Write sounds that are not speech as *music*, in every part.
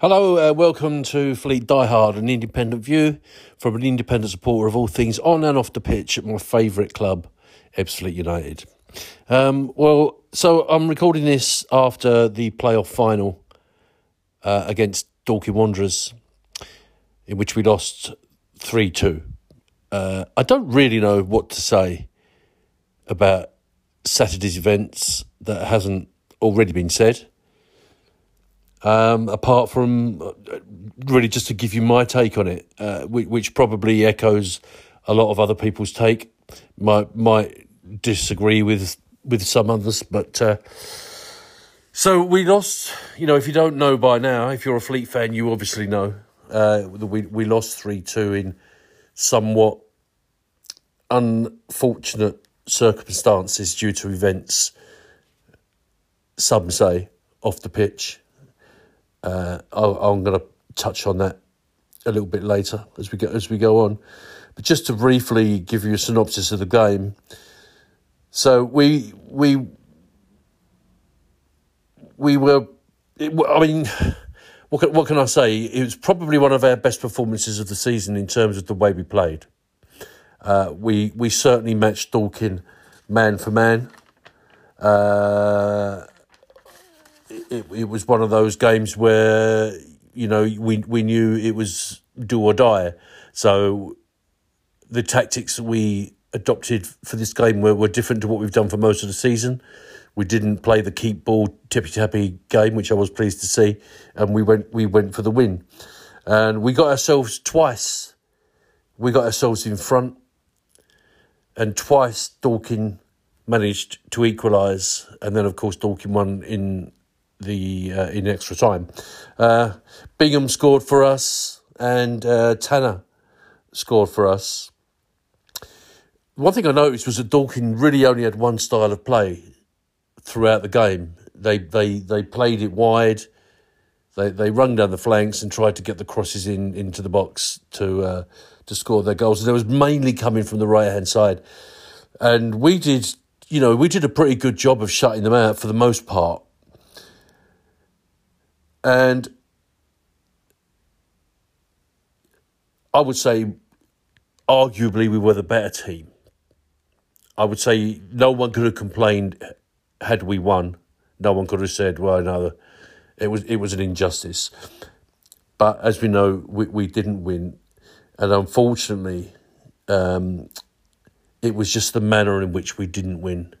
Hello, uh, welcome to Fleet Die Hard, an independent view from an independent supporter of all things on and off the pitch at my favourite club, Ebbsfleet United. Um, well, so I'm recording this after the playoff final uh, against Dorking Wanderers, in which we lost 3 2. Uh, I don't really know what to say about Saturday's events that hasn't already been said. Um, apart from uh, really just to give you my take on it, uh, which, which, probably echoes a lot of other people's take. Might might disagree with with some others, but uh, so we lost. You know, if you don't know by now, if you're a Fleet fan, you obviously know uh, we we lost three two in somewhat unfortunate circumstances due to events. Some say off the pitch uh, i am going to touch on that a little bit later as we go as we go on. But just to briefly give you a synopsis of the game. So we we we were. It, I mean, *sighs* what can, what can I say? It was probably one of our best performances of the season in terms of the way we played. Uh, we we certainly matched Dorking man for man. Uh, it, it was one of those games where you know we we knew it was do or die. So the tactics we adopted for this game were, were different to what we've done for most of the season. We didn't play the keep ball tippy tappy game, which I was pleased to see, and we went we went for the win, and we got ourselves twice. We got ourselves in front, and twice Dorking managed to equalise, and then of course Dorking won in the uh, in extra time. Uh, Bingham scored for us, and uh, Tanner scored for us. One thing I noticed was that Dorking really only had one style of play throughout the game. They they they played it wide. They they rung down the flanks and tried to get the crosses in into the box to uh, to score their goals. And it was mainly coming from the right hand side, and we did you know we did a pretty good job of shutting them out for the most part. And I would say, arguably, we were the better team. I would say no one could have complained had we won. No one could have said, "Well, no, it was it was an injustice." But as we know, we, we didn't win, and unfortunately, um, it was just the manner in which we didn't win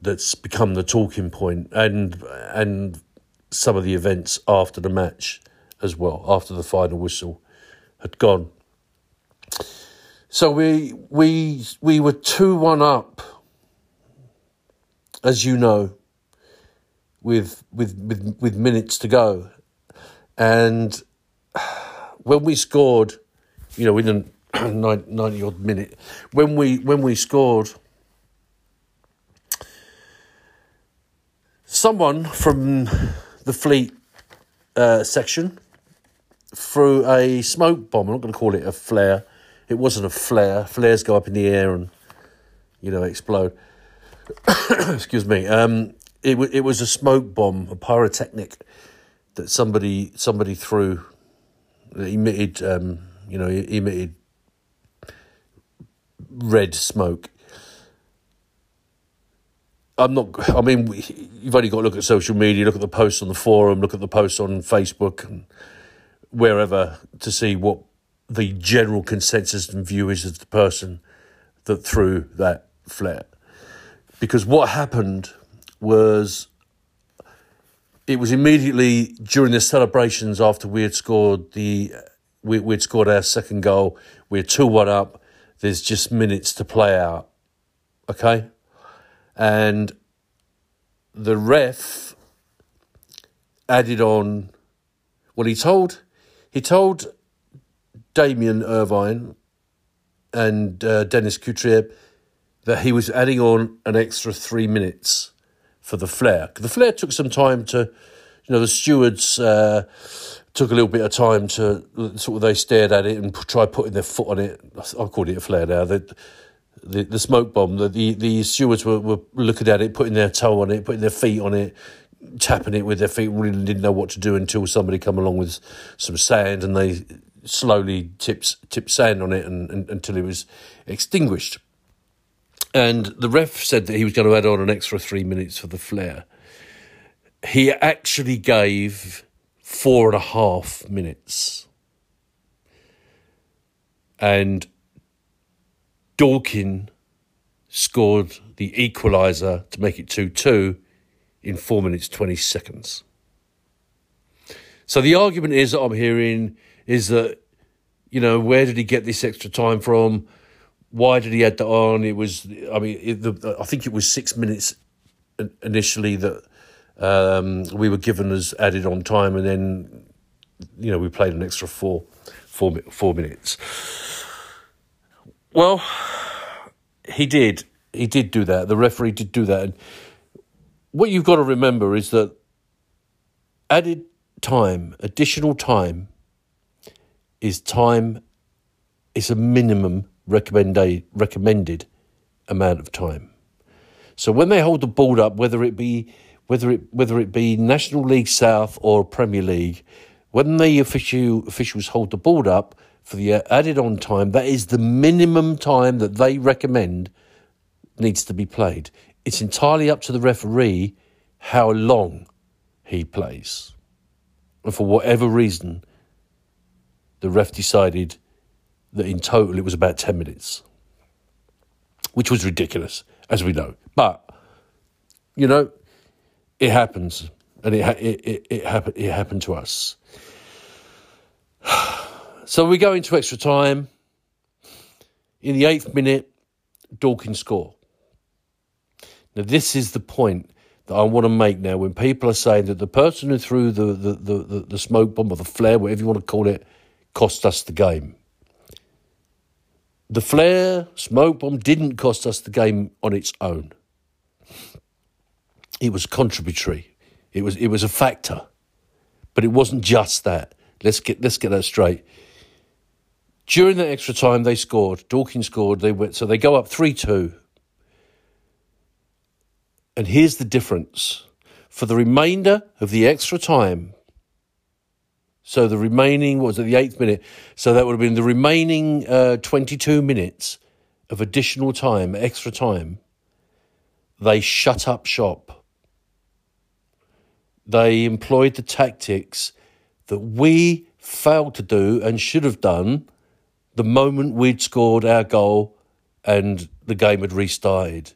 that's become the talking point, and and some of the events after the match as well, after the final whistle had gone. So we we we were two one up, as you know, with with with with minutes to go, and when we scored, you know, within *clears throat* ninety odd minute, when we when we scored. Someone from the fleet uh, section through a smoke bomb. I'm not going to call it a flare. It wasn't a flare. Flares go up in the air and, you know, explode. *coughs* Excuse me. Um, it, w- it was a smoke bomb, a pyrotechnic that somebody somebody threw emitted, um, you know, emitted red smoke I'm not. I mean, you've only got to look at social media, look at the posts on the forum, look at the posts on Facebook and wherever to see what the general consensus and view is of the person that threw that flare. Because what happened was it was immediately during the celebrations after we had scored the we, we'd scored our second goal. We're two one up. There's just minutes to play out. Okay and the ref added on. Well, he told he told Damian Irvine and uh, Dennis Kutrieb that he was adding on an extra three minutes for the flare. The flare took some time to, you know, the stewards uh, took a little bit of time to sort of they stared at it and tried putting their foot on it. I called it a flare now. They, the, the smoke bomb. The, the, the stewards were, were looking at it, putting their toe on it, putting their feet on it, tapping it with their feet, really didn't know what to do until somebody come along with some sand and they slowly tips tipped sand on it and, and, until it was extinguished. And the ref said that he was going to add on an extra three minutes for the flare. He actually gave four and a half minutes. And Dorking scored the equaliser to make it 2 2 in 4 minutes 20 seconds. So the argument is that I'm hearing is that, you know, where did he get this extra time from? Why did he add that on? It was, I mean, it, the, I think it was six minutes initially that um, we were given as added on time, and then, you know, we played an extra four, four, four minutes. Well, he did. He did do that. The referee did do that. And what you've got to remember is that added time, additional time, is time. It's a minimum recommended recommended amount of time. So when they hold the ball up, whether it be whether it whether it be National League South or Premier League, when the official officials hold the ball up, for the added on time, that is the minimum time that they recommend needs to be played. It's entirely up to the referee how long he plays. And for whatever reason, the ref decided that in total it was about 10 minutes, which was ridiculous, as we know. But, you know, it happens, and it, it, it, it, happened, it happened to us. *sighs* So we go into extra time. In the eighth minute, Dorking score. Now, this is the point that I want to make now when people are saying that the person who threw the, the, the, the, smoke bomb or the flare, whatever you want to call it, cost us the game. The flare smoke bomb didn't cost us the game on its own. It was contributory. It was it was a factor. But it wasn't just that. Let's get let's get that straight. During that extra time, they scored. Dorking scored. They went, so they go up 3 2. And here's the difference. For the remainder of the extra time, so the remaining, what was it, the eighth minute? So that would have been the remaining uh, 22 minutes of additional time, extra time. They shut up shop. They employed the tactics that we failed to do and should have done the moment we'd scored our goal and the game had restarted,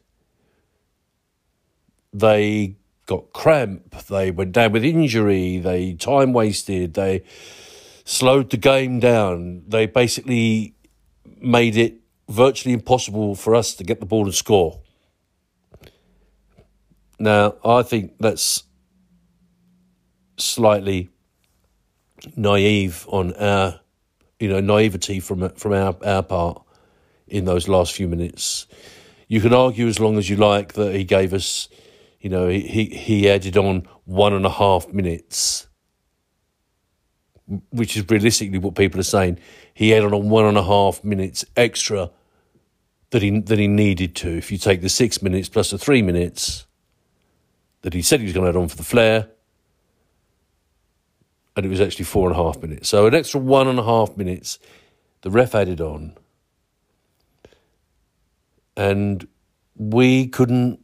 they got cramp, they went down with injury, they time wasted, they slowed the game down. They basically made it virtually impossible for us to get the ball and score. Now, I think that's slightly naive on our you know, naivety from from our, our part in those last few minutes. You can argue as long as you like that he gave us, you know, he, he, added on one and a half minutes, which is realistically what people are saying. He added on one and a half minutes extra that he that he needed to. If you take the six minutes plus the three minutes that he said he was going to add on for the flare, and it was actually four and a half minutes. So an extra one and a half minutes, the ref added on, and we couldn't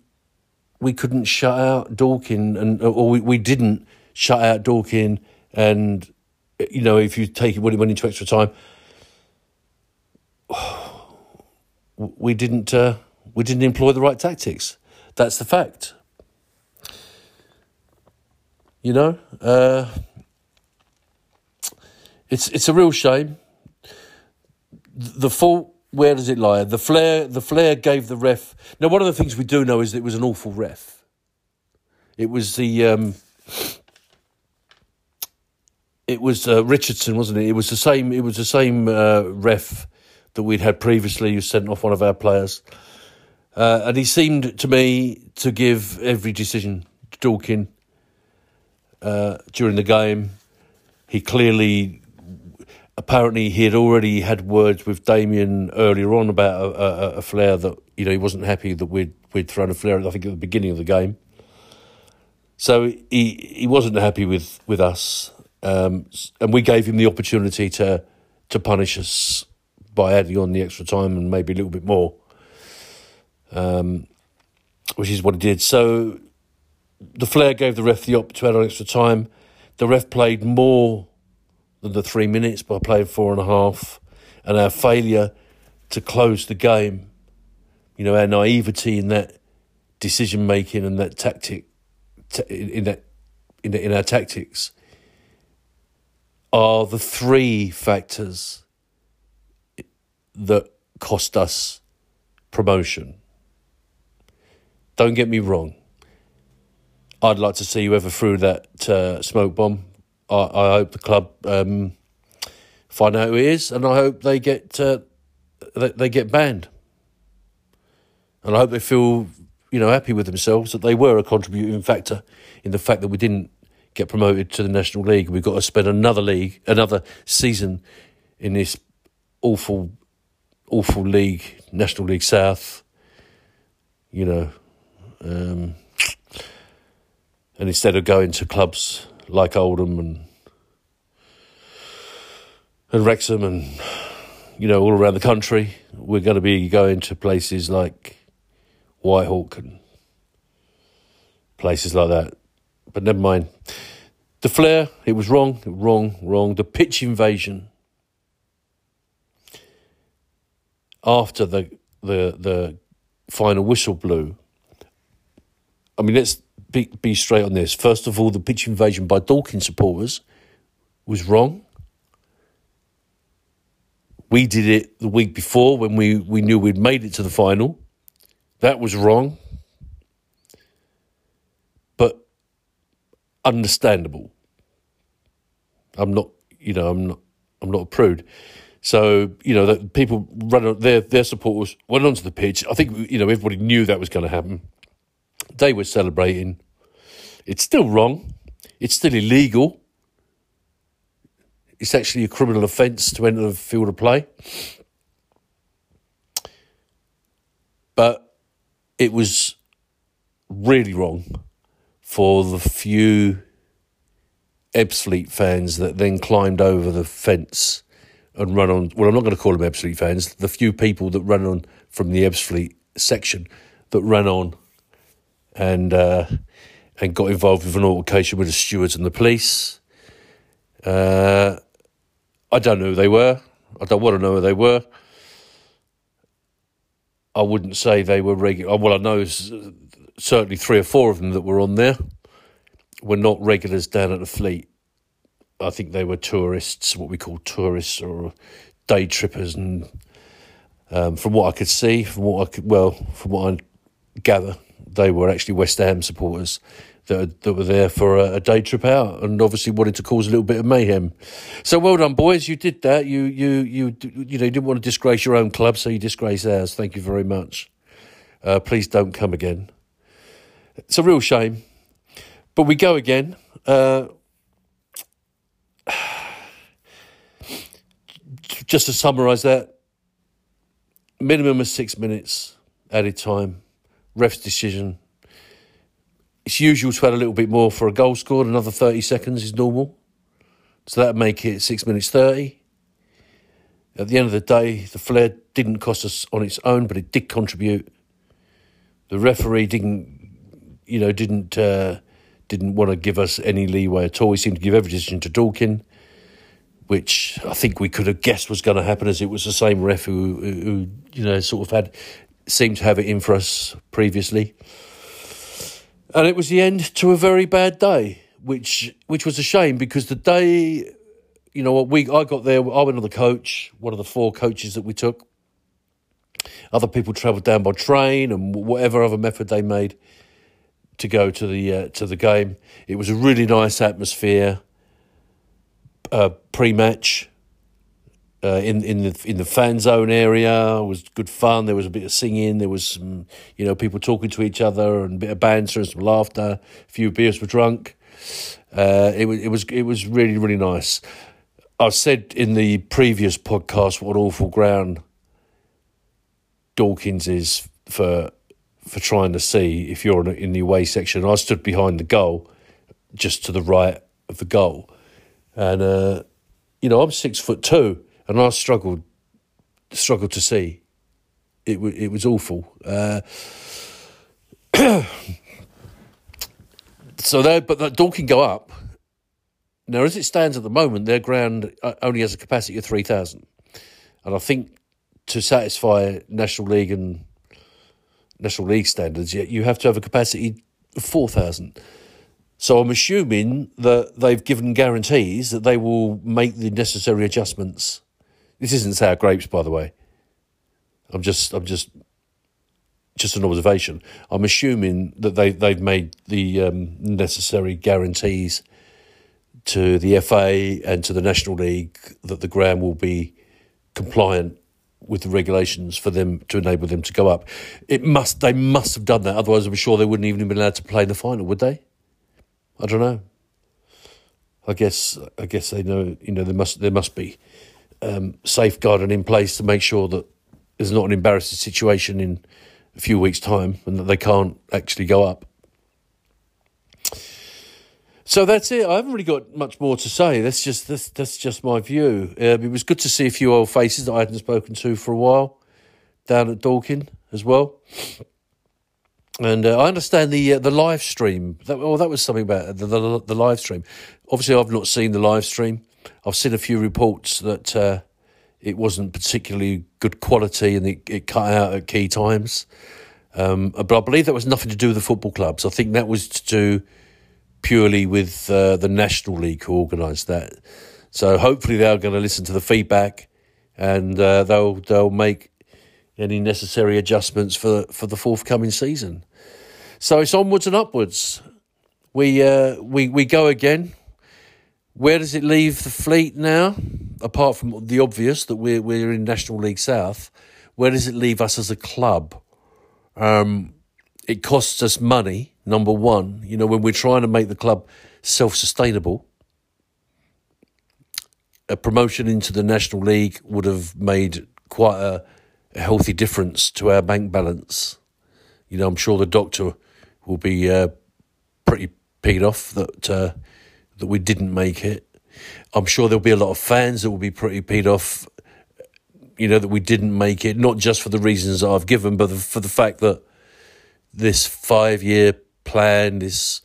we couldn't shut out Dorking, and or we, we didn't shut out Dorking, and you know if you take it when it went into extra time, *sighs* we didn't uh, we didn't employ the right tactics. That's the fact. You know. Uh, it's it's a real shame. The fault where does it lie? The flare the flare gave the ref. Now, one of the things we do know is it was an awful ref. It was the um, it was uh, Richardson, wasn't it? It was the same. It was the same uh, ref that we'd had previously, who sent off one of our players, uh, and he seemed to me to give every decision to Dorking uh, during the game. He clearly apparently he had already had words with Damian earlier on about a, a, a, flare that you know he wasn't happy that we'd we'd thrown a flare. I think at the beginning of the game. So he he wasn't happy with with us, um, and we gave him the opportunity to to punish us by adding on the extra time and maybe a little bit more, um, which is what he did. So the flare gave the ref the op to add on extra time. The ref played more than the three minutes by playing four and a half, and our failure to close the game, you know, our naivety in that decision making and that tactic in that in, in our tactics are the three factors that cost us promotion. Don't get me wrong. I'd like to see whoever threw that uh, smoke bomb. I, I hope the club um, find out who it is, and I hope they get uh, they, they get banned. And I hope they feel you know, happy with themselves that they were a contributing factor in the fact that we didn't get promoted to the National League. We've got to spend another league, another season in this awful, awful league, National League South. You know, um, and instead of going to clubs like Oldham and and Wrexham and you know all around the country, we're going to be going to places like Whitehawk and places like that. But never mind. The flare, it was wrong, wrong, wrong. The pitch invasion after the the the final whistle blew. I mean, let's be, be straight on this. First of all, the pitch invasion by Dorking supporters was wrong. We did it the week before when we, we knew we'd made it to the final. That was wrong, but understandable. I'm not, you know, I'm not, I'm not a prude. So you know that people run their their supporters went onto the pitch. I think you know everybody knew that was going to happen. They were celebrating. It's still wrong. It's still illegal. It's actually a criminal offence to enter the field of play. But it was really wrong for the few Ebbsfleet fans that then climbed over the fence and run on. Well, I'm not going to call them Ebbsfleet fans. The few people that ran on from the Ebbsfleet section that ran on and uh, and got involved with an altercation with the stewards and the police. Uh, I don't know who they were. I don't want to know who they were. I wouldn't say they were regular. Well, I know certainly three or four of them that were on there were not regulars down at the fleet. I think they were tourists, what we call tourists or day trippers. And um, from what I could see, from what I could, well, from what I gather, they were actually West Ham supporters that, that were there for a, a, day trip out and obviously wanted to cause a little bit of mayhem. So well done, boys. You did that. You you you you know you didn't want to disgrace your own club, so you disgraced ours. Thank you very much. Uh, please don't come again. It's a real shame, but we go again. Uh, *sighs* just to summarise that, minimum of six minutes added time, ref's decision it's usual to add a little bit more for a goal scored. Another 30 seconds is normal. So that'd make it 6 minutes 30. At the end of the day, the flare didn't cost us on its own, but it did contribute. The referee didn't, you know, didn't uh, didn't want to give us any leeway at all. He seemed to give every decision to Dorking, which I think we could have guessed was going to happen, as it was the same ref who, who you know, sort of had seemed to have it in for us previously. And it was the end to a very bad day, which which was a shame because the day, you know, what we I got there, I went on the coach, one of the four coaches that we took. Other people travelled down by train and whatever other method they made to go to the uh, to the game. It was a really nice atmosphere. Uh, pre-match, uh, in in the in the fan zone area. It was good fun. There was a bit of singing. There was some, you know, people talking to each other and a bit of banter and some laughter. A few beers were drunk. Uh, it was it was it was really really nice. I said in the previous podcast what awful ground Dorking is for for trying to see if you're in the away section. I stood behind the goal, just to the right of the goal, and uh, you know I'm six foot two, and I struggled struggled to see. It it was awful. Uh, *coughs* so there, but that door can go up. Now, as it stands at the moment, their ground only has a capacity of three thousand, and I think to satisfy National League and National League standards, yet you have to have a capacity of four thousand. So I'm assuming that they've given guarantees that they will make the necessary adjustments. This isn't sour grapes, by the way. I'm just, I'm just, just an observation. I'm assuming that they they've made the um, necessary guarantees to the FA and to the National League that the ground will be compliant with the regulations for them to enable them to go up. It must they must have done that. Otherwise, I'm sure they wouldn't even have been allowed to play in the final, would they? I don't know. I guess I guess they know. You know, there must there must be um, safeguarding in place to make sure that there's not an embarrassing situation in a few weeks' time and that they can't actually go up. So that's it. I haven't really got much more to say. That's just that's that's just my view. Um, it was good to see a few old faces that I hadn't spoken to for a while down at Dorking as well. And uh, I understand the uh, the live stream. That, oh, that was something about the, the, the live stream. Obviously, I've not seen the live stream. I've seen a few reports that uh, it wasn't particularly good quality and it, it cut out at key times. Um, but I believe that was nothing to do with the football clubs. I think that was to do purely with uh, the National League who organised that. So hopefully they're going to listen to the feedback and uh, they'll they'll make any necessary adjustments for for the forthcoming season. So it's onwards and upwards. We uh, we we go again. Where does it leave the fleet now? Apart from the obvious that we're we're in National League South, where does it leave us as a club? Um, it costs us money. Number one, you know, when we're trying to make the club self-sustainable, a promotion into the National League would have made quite a, a healthy difference to our bank balance. You know, I'm sure the doctor will be uh, pretty peed off that uh, that we didn't make it. I'm sure there'll be a lot of fans that will be pretty peed off. You know that we didn't make it, not just for the reasons I've given, but for the fact that this five year plan, this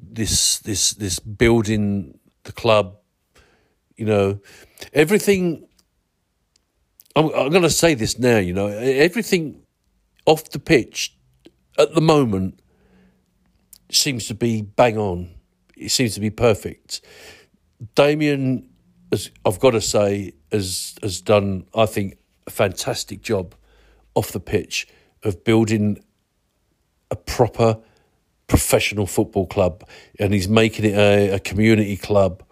this this this building the club, you know, everything. I'm, I'm going to say this now. You know, everything off the pitch at the moment seems to be bang on. It seems to be perfect. Damian, as I've got to say, has has done, I think, a fantastic job off the pitch of building a proper professional football club, and he's making it a, a community club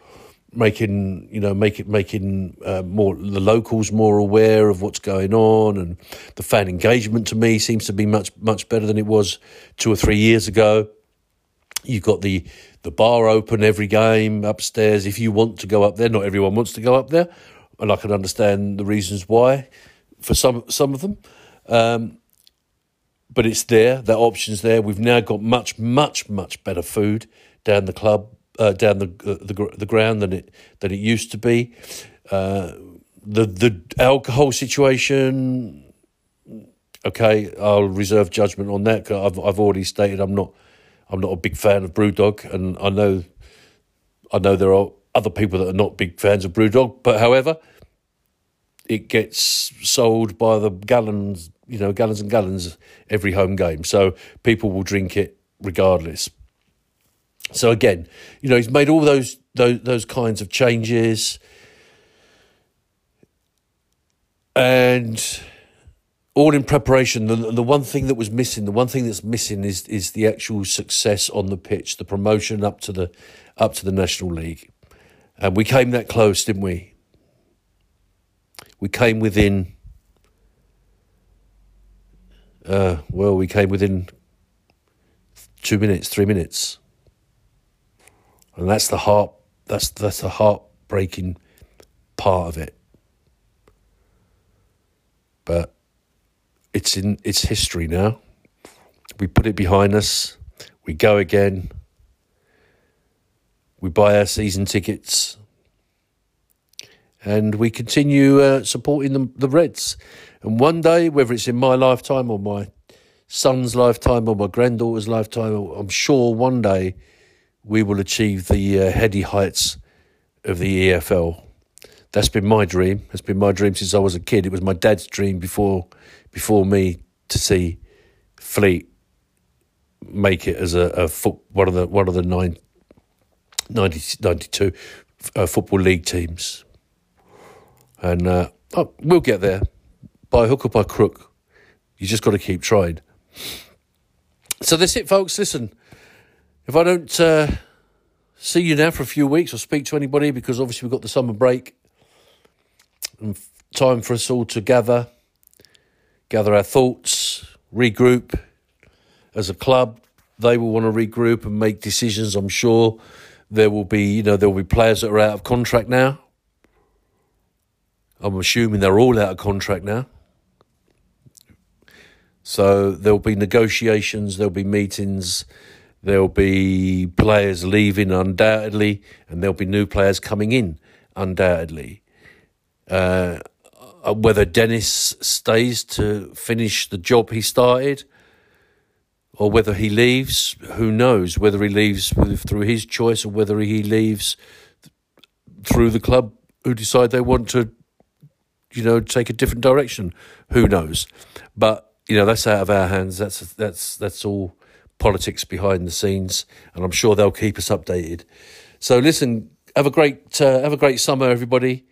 making you know making making uh, more the locals more aware of what's going on and the fan engagement to me seems to be much much better than it was two or three years ago You've got the the bar open every game upstairs. If you want to go up there, not everyone wants to go up there, and I can understand the reasons why for some some of them. Um, but it's there. That option's there. We've now got much, much, much better food down the club, uh, down the, uh, the the ground than it than it used to be. Uh, the the alcohol situation. Okay, I'll reserve judgment on that. Cause I've I've already stated I'm not I'm not a big fan of BrewDog, and I know, I know there are other people that are not big fans of BrewDog. But however, it gets sold by the gallons, you know, gallons and gallons every home game. So people will drink it regardless. So again, you know, he's made all those those those kinds of changes, and all in preparation. The, the one thing that was missing, the one thing that's missing is is the actual success on the pitch, the promotion up to the up to the National League, and we came that close, didn't we? We came within. Uh, well, we came within two minutes, three minutes, and that's the heart. That's that's the heartbreaking part of it. But it's in it's history now. we put it behind us, we go again, we buy our season tickets, and we continue uh, supporting the, the Reds. And one day, whether it's in my lifetime or my son's lifetime or my granddaughter's lifetime, I'm sure one day we will achieve the uh, heady heights of the EFL. That's been my dream. That's been my dream since I was a kid. It was my dad's dream before before me to see Fleet make it as a, a foot, one of the one of the nine, 90, 92 uh, football league teams, and uh, oh, we'll get there by hook or by crook. You just got to keep trying. So that's it, folks. Listen, if I don't uh, see you now for a few weeks or speak to anybody, because obviously we've got the summer break and time for us all to gather, gather our thoughts, regroup as a club. They will want to regroup and make decisions. I'm sure there will be, you know, there will be players that are out of contract now. I'm assuming they're all out of contract now. So there'll be negotiations, there'll be meetings, there'll be players leaving undoubtedly, and there'll be new players coming in undoubtedly. Uh, whether Dennis stays to finish the job he started, or whether he leaves, who knows? Whether he leaves through his choice or whether he leaves through the club who decide they want to, you know, take a different direction, who knows? But you know that's out of our hands. That's that's that's all politics behind the scenes, and I'm sure they'll keep us updated. So listen, have a great uh, have a great summer, everybody,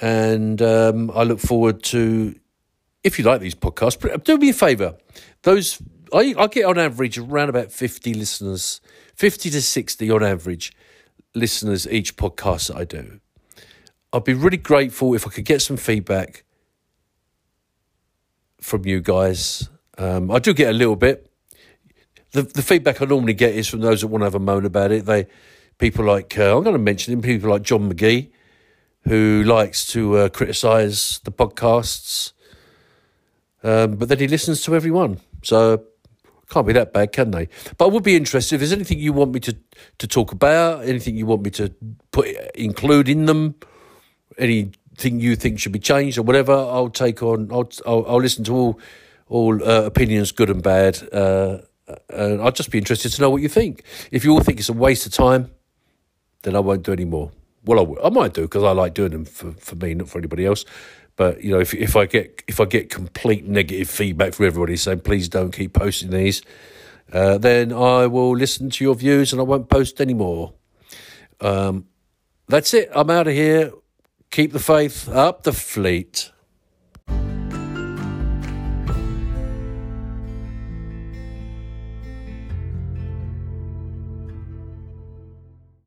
and um, I look forward to. If you like these podcasts, do me a favour. Those I, I get on average around about fifty listeners, fifty to sixty on average listeners each podcast that I do. I'd be really grateful if I could get some feedback from you guys. Um, I do get a little bit. The the feedback I normally get is from those that want to have a moan about it. They people like uh, I'm going to mention him. People like John McGee, who likes to uh, criticise the podcasts, um, but then he listens to everyone. So can't be that bad, can they? But I would be interested if there's anything you want me to to talk about, anything you want me to put include in them, anything you think should be changed or whatever, I'll take on. I'll I'll, I'll listen to all all uh, opinions, good and bad. Uh, and I'd just be interested to know what you think. If you all think it's a waste of time, then I won't do any more. Well, I. Might do because I like doing them for, for me, not for anybody else. But you know, if if I get if I get complete negative feedback from everybody saying please don't keep posting these, uh, then I will listen to your views and I won't post anymore. Um, that's it. I'm out of here. Keep the faith up the fleet.